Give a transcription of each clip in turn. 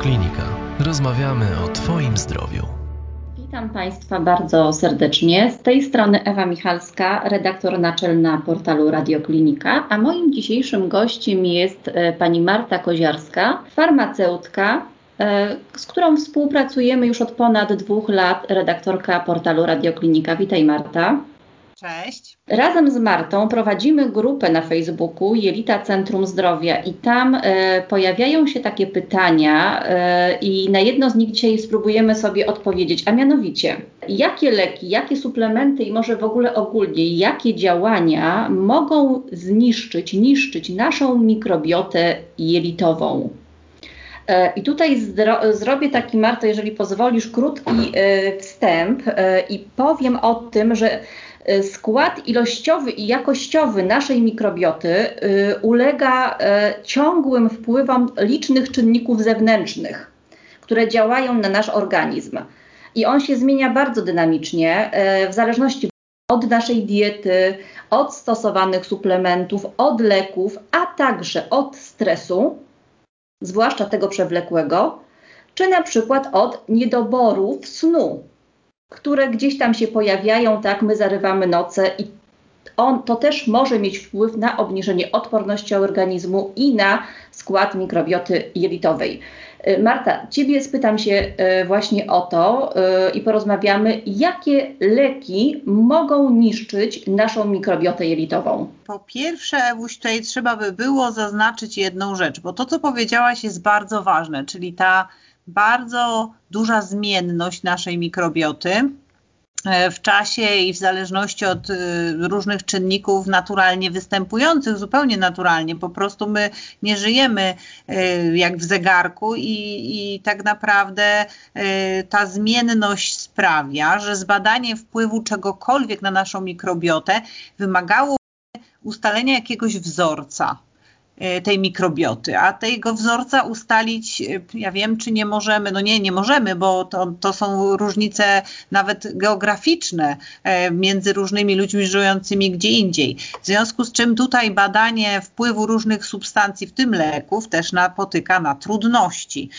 Radioklinika. Rozmawiamy o Twoim zdrowiu. Witam Państwa bardzo serdecznie. Z tej strony Ewa Michalska, redaktor naczelna portalu Radioklinika, a moim dzisiejszym gościem jest e, pani Marta Koziarska, farmaceutka, e, z którą współpracujemy już od ponad dwóch lat, redaktorka portalu Radioklinika. Witaj Marta. Cześć. Razem z Martą prowadzimy grupę na Facebooku Jelita Centrum Zdrowia i tam e, pojawiają się takie pytania e, i na jedno z nich dzisiaj spróbujemy sobie odpowiedzieć, a mianowicie jakie leki, jakie suplementy i może w ogóle ogólnie jakie działania mogą zniszczyć, niszczyć naszą mikrobiotę jelitową. E, I tutaj zrobię taki, Marto, jeżeli pozwolisz, krótki e, wstęp e, i powiem o tym, że skład ilościowy i jakościowy naszej mikrobioty ulega ciągłym wpływom licznych czynników zewnętrznych, które działają na nasz organizm. I on się zmienia bardzo dynamicznie w zależności od naszej diety, od stosowanych suplementów, od leków, a także od stresu, zwłaszcza tego przewlekłego, czy na przykład od niedoborów snu które gdzieś tam się pojawiają, tak, my zarywamy noce i on, to też może mieć wpływ na obniżenie odporności organizmu i na skład mikrobioty jelitowej. Y, Marta, Ciebie spytam się y, właśnie o to y, i porozmawiamy, jakie leki mogą niszczyć naszą mikrobiotę jelitową. Po pierwsze, Ewuś, tutaj trzeba by było zaznaczyć jedną rzecz, bo to, co powiedziałaś, jest bardzo ważne, czyli ta bardzo duża zmienność naszej mikrobioty e, w czasie i w zależności od e, różnych czynników naturalnie występujących, zupełnie naturalnie. Po prostu my nie żyjemy e, jak w zegarku i, i tak naprawdę ta zmienność sprawia, że zbadanie wpływu czegokolwiek na naszą mikrobiotę wymagało ustalenia jakiegoś wzorca E, tej mikrobioty, a tego wzorca ustalić, e, ja wiem, czy nie możemy, no nie, nie możemy, bo to, to są różnice nawet geograficzne e, między różnymi ludźmi żyjącymi gdzie indziej. W związku z czym tutaj badanie wpływu różnych substancji, w tym leków, też napotyka na trudności,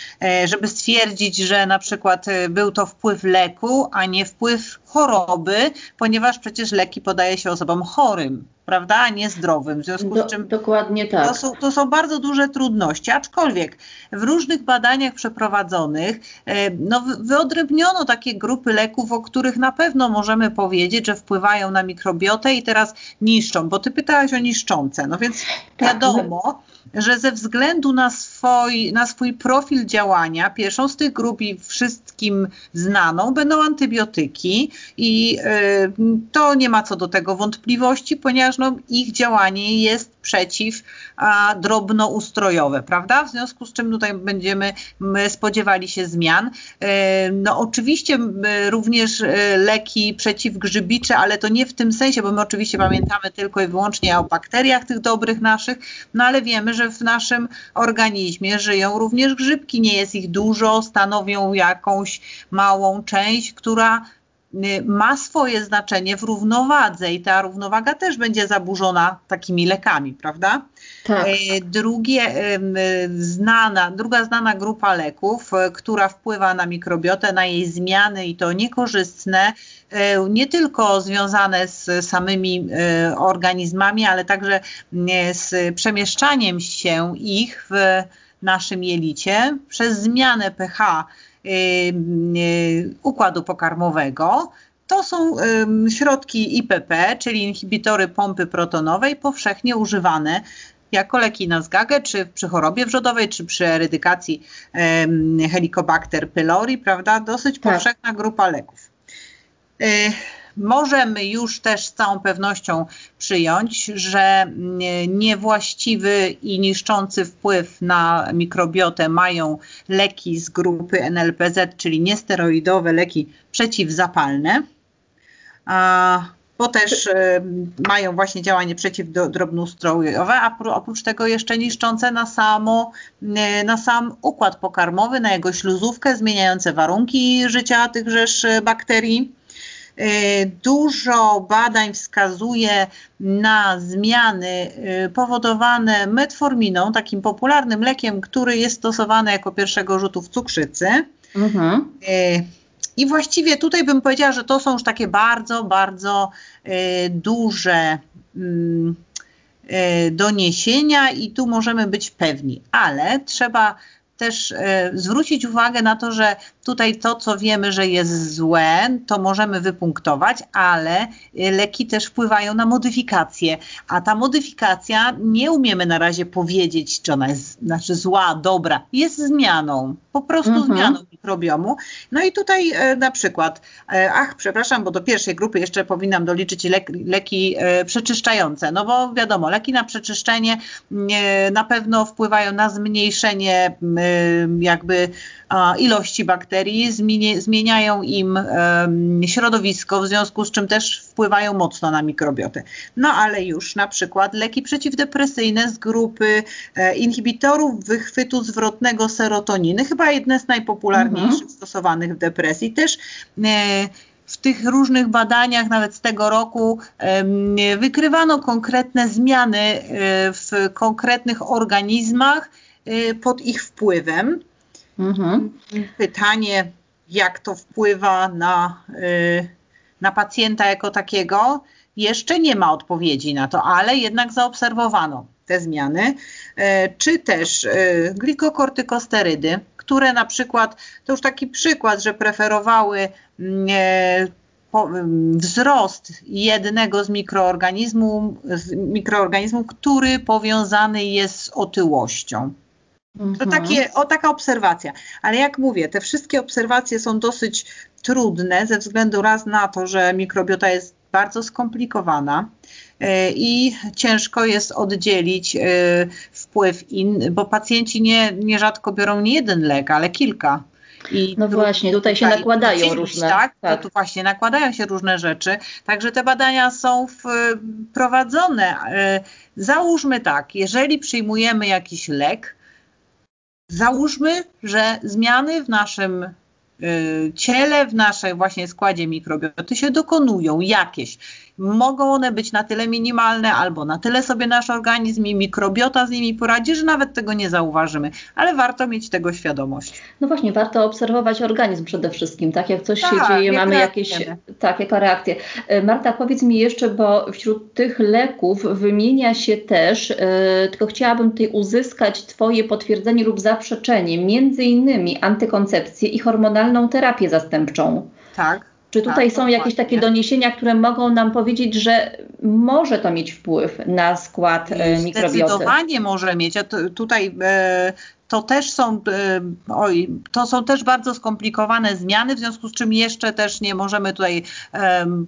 żeby stwierdzić, że na przykład był to wpływ leku, a nie wpływ choroby, ponieważ przecież leki podaje się osobom chorym prawda, a nie zdrowym. W związku Do, z czym dokładnie tak. To są, to są bardzo duże trudności, aczkolwiek w różnych badaniach przeprowadzonych e, no, wyodrębniono takie grupy leków, o których na pewno możemy powiedzieć, że wpływają na mikrobiotę i teraz niszczą, bo ty pytałaś o niszczące, no więc tak, wiadomo, że ze względu na swój, na swój profil działania, pierwszą z tych grup i wszystkim znaną będą antybiotyki i y, to nie ma co do tego wątpliwości, ponieważ no, ich działanie jest przeciw a, drobnoustrojowe, prawda? W związku z czym tutaj będziemy spodziewali się zmian. E, no oczywiście również e, leki przeciwgrzybicze, ale to nie w tym sensie, bo my oczywiście pamiętamy tylko i wyłącznie o bakteriach tych dobrych naszych, no ale wiemy, że w naszym organizmie żyją również grzybki, nie jest ich dużo, stanowią jakąś małą część, która ma swoje znaczenie w równowadze i ta równowaga też będzie zaburzona takimi lekami, prawda? Tak. Y, drugie, y, znana, druga znana grupa leków, która wpływa na mikrobiotę, na jej zmiany i to niekorzystne, nie tylko związane z samymi organizmami, ale także z przemieszczaniem się ich w naszym jelicie przez zmianę pH Y, y, układu pokarmowego. To są środki IPP, czyli inhibitory pompy protonowej, powszechnie używane jako leki na zgagę, czy przy chorobie wrzodowej, czy przy erydykacji Helicobacter pylori, prawda? Dosyć tak. powszechna grupa leków. Y, możemy już też z całą pewnością przyjąć, że niewłaściwy i niszczący wpływ na mikrobiotę mają leki z grupy NLPZ, czyli niesteroidowe leki przeciwzapalne. bo też e, mają właśnie działanie przeciwdrobnoustrojowe, a oprócz tego jeszcze niszczące na, samo, e, na sam układ pokarmowy, na jego śluzówkę, zmieniające warunki życia tychżeż bakterii Dużo badań wskazuje na zmiany powodowane metforminą, takim popularnym lekiem, który jest stosowany jako pierwszego rzutu w cukrzycy. Mhm. I właściwie tutaj bym powiedziała, że to są już takie bardzo, bardzo duże mm, doniesienia i tu możemy być pewni, ale trzeba też e, zwrócić uwagę na to, że tutaj to, co wiemy, że jest złe, to możemy wypunktować, ale e, leki też wpływają na modyfikację, a ta modyfikacja nie umiemy na razie powiedzieć, czy ona jest znaczy zła, dobra, jest zmianą, po prostu mhm. zmianą mikrobiomu. No i tutaj e, na przykład, ach, przepraszam, bo do pierwszej grupy jeszcze powinnam doliczyć leki, leki przeczyszczające, no bo wiadomo, leki na przeczyszczenie na pewno wpływają na zmniejszenie jakby ilości bakterii, zmieniają im środowisko, w związku z czym też wpływają mocno na mikrobiotę. No ale już na przykład leki przeciwdepresyjne z grupy e, inhibitorów wychwytu zwrotnego serotoniny, chyba jedne z najpopularniejszych mhm. stosowanych w depresji, też e, w tych różnych badaniach, nawet z tego roku, wykrywano konkretne zmiany e, w konkretnych organizmach pod ich wpływem. Mhm. Pytanie, jak to wpływa na, y, na pacjenta jako takiego, jeszcze nie ma odpowiedzi na to, ale jednak zaobserwowano te zmiany, y, czy też y, glikokortykosterydy, które na przykład, to już taki przykład, że preferowały wzrost jednego z mikroorganizmów, mikroorganizmów, który powiązany jest z otyłością. To mhm. takie, o, taka obserwacja. Ale jak mówię, te wszystkie obserwacje są dosyć trudne ze względu raz na to, że mikrobiota jest bardzo skomplikowana e, i ciężko jest oddzielić e, wpływ in, bo pacjenci nie, nierzadko biorą nie jeden lek, ale kilka. I no właśnie, tutaj się nakładają różne. Tak, tak. tu właśnie nakładają się różne rzeczy. Także te badania są prowadzone. E, załóżmy tak, jeżeli przyjmujemy jakiś lek, Załóżmy, że zmiany w naszym y, ciele, w naszej właśnie składzie mikrobioty się dokonują jakieś. Mogą one być na tyle minimalne albo na tyle sobie nasz organizm i mikrobiota z nimi poradzi, że nawet tego nie zauważymy, ale warto mieć tego świadomość. No właśnie, warto obserwować organizm przede wszystkim, tak jak coś tak, się dzieje, mamy jakieś, tak, jaka reakcja. E, Marta, powiedz mi jeszcze, bo wśród tych leków wymienia się też, yy, tylko chciałabym tutaj uzyskać Twoje potwierdzenie lub zaprzeczenie, między innymi antykoncepcję i hormonalną terapię zastępczą. Tak. Czy tutaj tak, są jakieś takie doniesienia, które mogą nam powiedzieć, że może to mieć wpływ na skład e, mikrobioty? Zdecydowanie może mieć. tutaj e, to też są, e, oj, to są też bardzo skomplikowane zmiany, w związku z czym jeszcze też nie możemy tutaj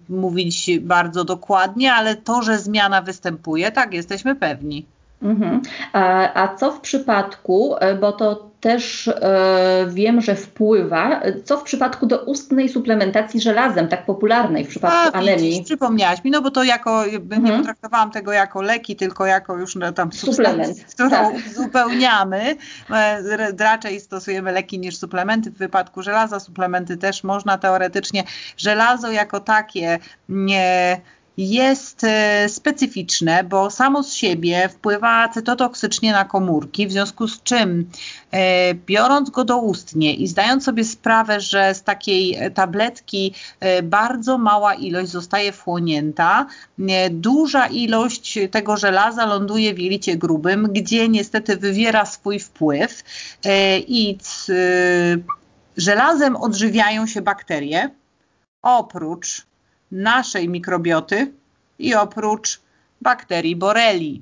mówić bardzo dokładnie, ale to, że zmiana występuje, tak, jesteśmy pewni. Mhm. A, a co w przypadku, bo to też e, wiem, że wpływa. Co w przypadku do ustnej suplementacji żelazem, tak popularnej w przypadku A, anemii? Widzisz, przypomniałaś mi, no bo to jako, mhm. nie potraktowałam tego jako leki, tylko jako już no, tam suplement, którą tak. uzupełniamy. E, raczej stosujemy leki niż suplementy. W wypadku żelaza suplementy też można teoretycznie. Żelazo jako takie nie jest e, specyficzne, bo samo z siebie wpływa cytotoksycznie na komórki, w związku z czym e, biorąc go doustnie i zdając sobie sprawę, że z takiej tabletki e, bardzo mała ilość zostaje wchłonięta, duża ilość tego żelaza ląduje w jelicie grubym, gdzie niestety wywiera swój wpływ i żelazem odżywiają się bakterie, oprócz naszej mikrobioty i oprócz bakterii boreli.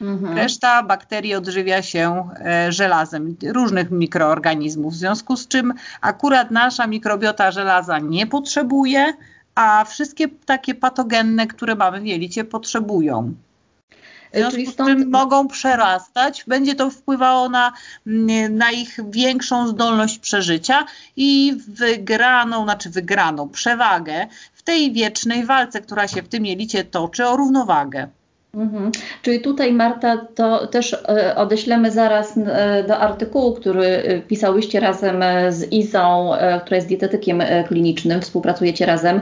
Mhm. Reszta bakterii odżywia się e, żelazem różnych mikroorganizmów, w związku z czym akurat nasza mikrobiota żelaza nie potrzebuje, a wszystkie takie patogenne, które mamy w jelicie, potrzebują. W związku z czym mogą przerastać, będzie to wpływało na, mm, na ich większą zdolność przeżycia i wygraną, znaczy wygraną, przewagę tej wiecznej walce, która się w tym jelicie toczy o równowagę. Mhm. Czyli tutaj, Marta, to też e, odeślemy zaraz e, do artykułu, który e, pisałyście razem z Izą, która jest dietetykiem klinicznym, współpracujecie razem,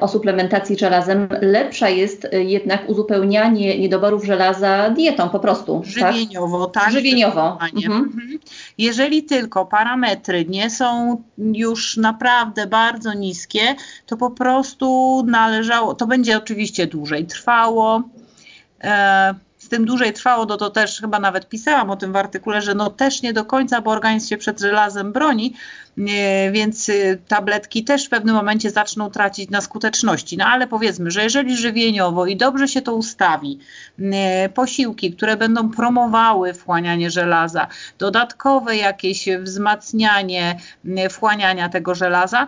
o suplementacji żelazem. Lepsza jest jednak uzupełnianie niedoborów żelaza dietą po prostu. Tak? Żywieniowo, tak? tak Żywieniowo. Mhm. Mhm. Jeżeli tylko parametry nie są już naprawdę bardzo niskie, to po prostu należało, to będzie oczywiście dłużej trwało, E, z tym dłużej trwało, no to też chyba nawet pisałam o tym w artykule, że no też nie do końca, bo organizm się przed żelazem broni, więc y, tabletki też w pewnym momencie zaczną tracić na skuteczności. No ale powiedzmy, że jeżeli żywieniowo i dobrze się to ustawi, posiłki, które będą promowały wchłanianie żelaza, dodatkowe jakieś wzmacnianie wchłaniania tego żelaza,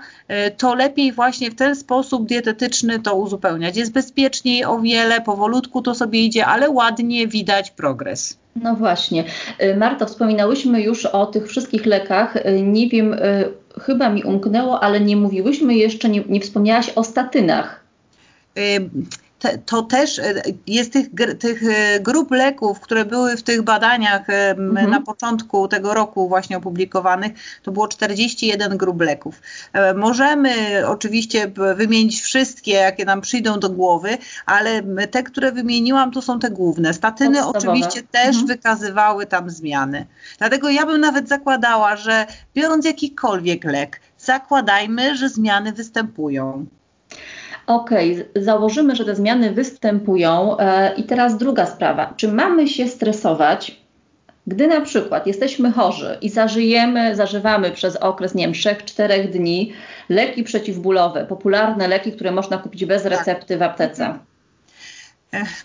to lepiej właśnie w ten sposób dietetyczny to uzupełniać. Jest bezpieczniej o wiele, powolutku to sobie idzie, ale ładnie widać progres. No właśnie. Y, Marta, wspominałyśmy już o tych wszystkich lekach. Y, nie wiem, y, chyba mi umknęło, ale nie mówiłyśmy jeszcze, nie, nie wspomniałaś o statynach te, to też e, jest tych, tych e, grup leków, które były w tych badaniach e, mhm. na początku tego roku właśnie opublikowanych, to było 41 grup leków. Możemy oczywiście wymienić wszystkie, jakie nam przyjdą do głowy, ale te, które wymieniłam, to są te główne. Statyny Podstawowe. oczywiście też mhm. wykazywały tam zmiany. Dlatego ja bym nawet zakładała, że biorąc jakikolwiek lek, zakładajmy, że zmiany występują. Okej, okay, założymy, że te zmiany występują. E, I teraz druga sprawa. Czy mamy się stresować, gdy na przykład jesteśmy chorzy i zażyjemy, zażywamy przez okres, nie wiem, 3-4 dni leki przeciwbólowe, popularne leki, które można kupić bez tak. recepty w aptece?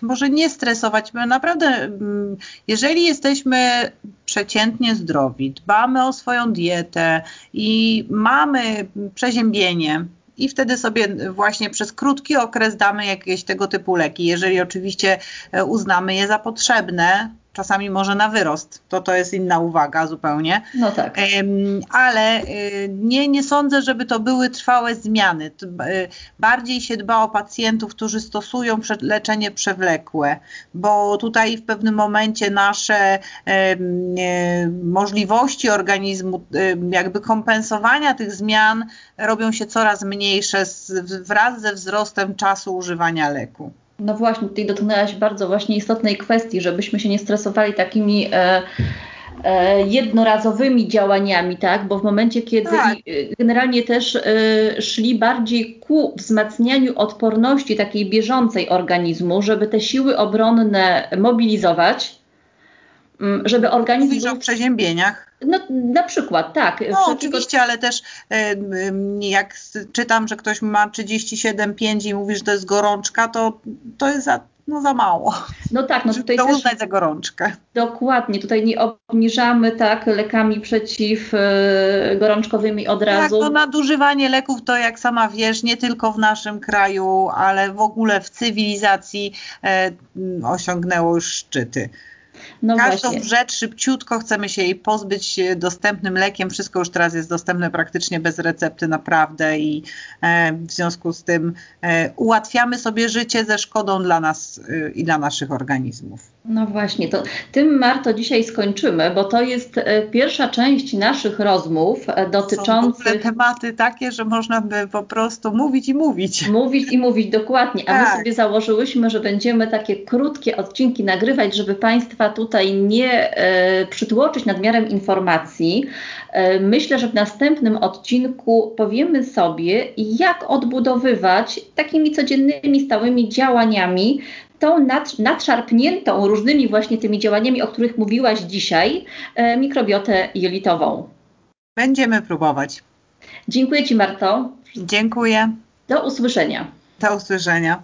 może nie stresować, bo naprawdę, mm, jeżeli jesteśmy przeciętnie zdrowi, dbamy o swoją dietę i mamy przeziębienie, i wtedy sobie właśnie przez krótki okres damy jakieś tego typu leki, jeżeli oczywiście e, uznamy je za potrzebne, czasami może na wyrost. To to jest inna uwaga zupełnie. No tak. Ale y, nie, nie sądzę, żeby to były trwałe zmiany. Y, bardziej się dba o pacjentów, którzy stosują leczenie przewlekłe, bo tutaj w pewnym momencie nasze możliwości organizmu, jakby kompensowania tych zmian robią się coraz mniejsze wraz ze wzrostem czasu używania leku. No właśnie, tutaj dotknęłaś bardzo właśnie istotnej kwestii, żebyśmy się nie stresowali takimi e, e, jednorazowymi działaniami, tak? Bo w momencie, kiedy tak. generalnie też e, szli bardziej ku wzmacnianiu odporności takiej bieżącej organizmu, żeby te siły obronne mobilizować, żeby organizm... Mówisz o przeziębieniach? No, na przykład, tak. No oczywiście, ale też jak czytam, że ktoś ma 37,5 i mówi, że to jest gorączka, to, to jest za, no, za mało. No tak, no tutaj to też... uznać za gorączkę. Dokładnie, tutaj nie obniżamy tak lekami przeciwgorączkowymi e, od tak, razu. Tak, no nadużywanie leków to jak sama wiesz, nie tylko w naszym kraju, ale w ogóle w cywilizacji e, osiągnęło już szczyty. No Każdą właśnie. rzecz szybciutko chcemy się jej pozbyć dostępnym lekiem. Wszystko już teraz jest dostępne praktycznie bez recepty naprawdę i e, w związku z tym e, ułatwiamy sobie życie ze szkodą dla nas e, i dla naszych organizmów. No właśnie, to tym Marto dzisiaj skończymy, bo to jest e, pierwsza część naszych rozmów e, dotyczących... Są tematy takie, że można by po prostu mówić i mówić. Mówić i mówić, dokładnie. A tak. my sobie założyłyśmy, że będziemy takie krótkie odcinki nagrywać, żeby Państwa tutaj nie e, przytłoczyć nadmiarem informacji. E, myślę, że w następnym odcinku powiemy sobie, jak odbudowywać takimi codziennymi, stałymi działaniami tą nad, nadszarpniętą różnymi właśnie tymi działaniami, o których mówiłaś dzisiaj, e, mikrobiotę jelitową. Będziemy próbować. Dziękuję Ci, Marto. Dziękuję. Do usłyszenia. Do usłyszenia.